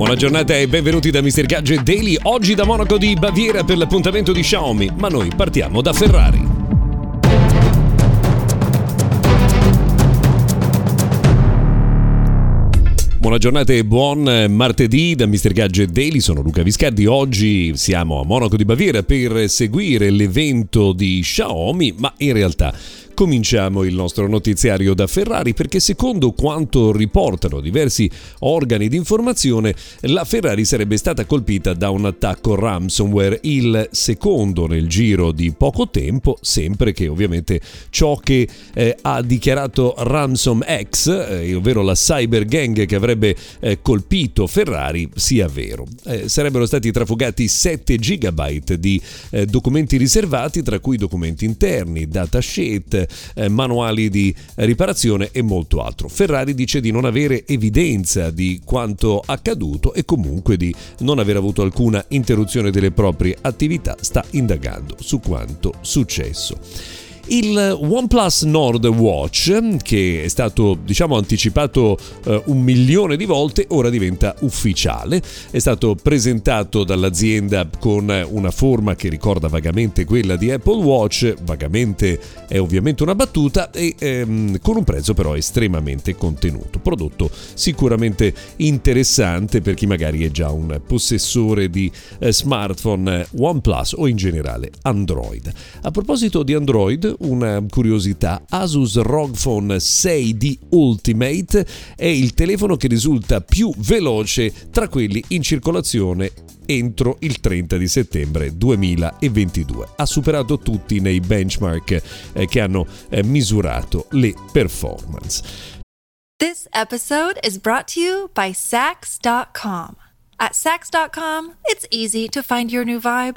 Buona giornata e benvenuti da Mr. Gadget Daily, oggi da Monaco di Baviera per l'appuntamento di Xiaomi, ma noi partiamo da Ferrari. Buona giornata e buon martedì da Mr. Gadget Daily, sono Luca Viscardi. Oggi siamo a Monaco di Baviera per seguire l'evento di Xiaomi, ma in realtà Cominciamo il nostro notiziario da Ferrari perché secondo quanto riportano diversi organi di informazione, la Ferrari sarebbe stata colpita da un attacco ransomware, il secondo nel giro di poco tempo, sempre che ovviamente ciò che eh, ha dichiarato Ransom X, eh, ovvero la cyber gang che avrebbe eh, colpito Ferrari, sia vero. Eh, sarebbero stati trafugati 7 GB di eh, documenti riservati, tra cui documenti interni, datasheet, manuali di riparazione e molto altro. Ferrari dice di non avere evidenza di quanto accaduto e comunque di non aver avuto alcuna interruzione delle proprie attività, sta indagando su quanto successo. Il OnePlus Nord Watch, che è stato diciamo anticipato eh, un milione di volte, ora diventa ufficiale. È stato presentato dall'azienda con una forma che ricorda vagamente quella di Apple Watch, vagamente è ovviamente una battuta, e ehm, con un prezzo però estremamente contenuto. Prodotto sicuramente interessante per chi magari è già un possessore di eh, smartphone OnePlus o in generale Android. A proposito di Android, una curiosità, Asus ROG Phone 6D Ultimate è il telefono che risulta più veloce tra quelli in circolazione entro il 30 di settembre 2022. Ha superato tutti nei benchmark eh, che hanno eh, misurato le performance. This episode is brought to you by Sax.com. At Sax.com, it's easy to find your new vibe.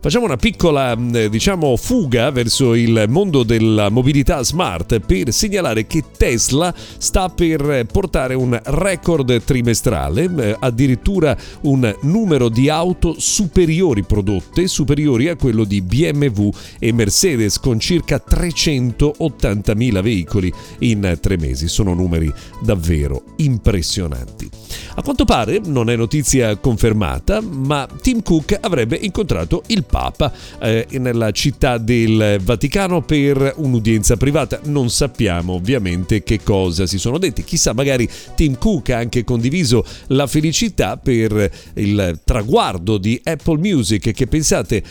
Facciamo una piccola, diciamo, fuga verso il mondo della mobilità smart per segnalare che Tesla sta per portare un record trimestrale, addirittura un numero di auto superiori prodotte, superiori a quello di BMW e Mercedes, con circa 380.000 veicoli in tre mesi. Sono numeri davvero impressionanti. A quanto pare, non è notizia confermata, ma Tim Cook avrebbe incontrato il Papa eh, nella città del Vaticano per un'udienza privata. Non sappiamo ovviamente che cosa si sono detti. Chissà, magari Tim Cook ha anche condiviso la felicità per il traguardo di Apple Music che pensate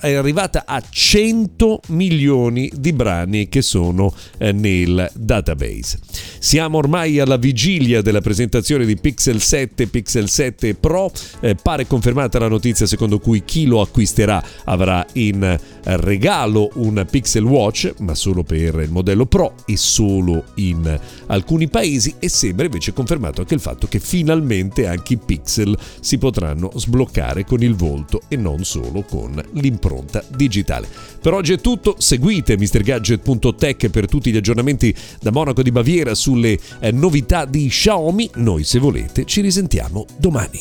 è arrivata a 100 milioni di brani che sono eh, nel database. Siamo ormai alla vigilia della presentazione di Pixel 7, Pixel 7 Pro. Eh, pare confermata la notizia secondo cui chi lo acquisterà avrà in regalo un Pixel Watch, ma solo per il modello Pro e solo in alcuni paesi. E sembra invece confermato anche il fatto che finalmente anche i Pixel si potranno sbloccare con il volto e non solo con l'impronta digitale. Per oggi è tutto, seguite MrGadget.tech per tutti gli aggiornamenti da Monaco di Baviera sulle eh, novità di Xiaomi. Noi se volete ci risentiamo domani.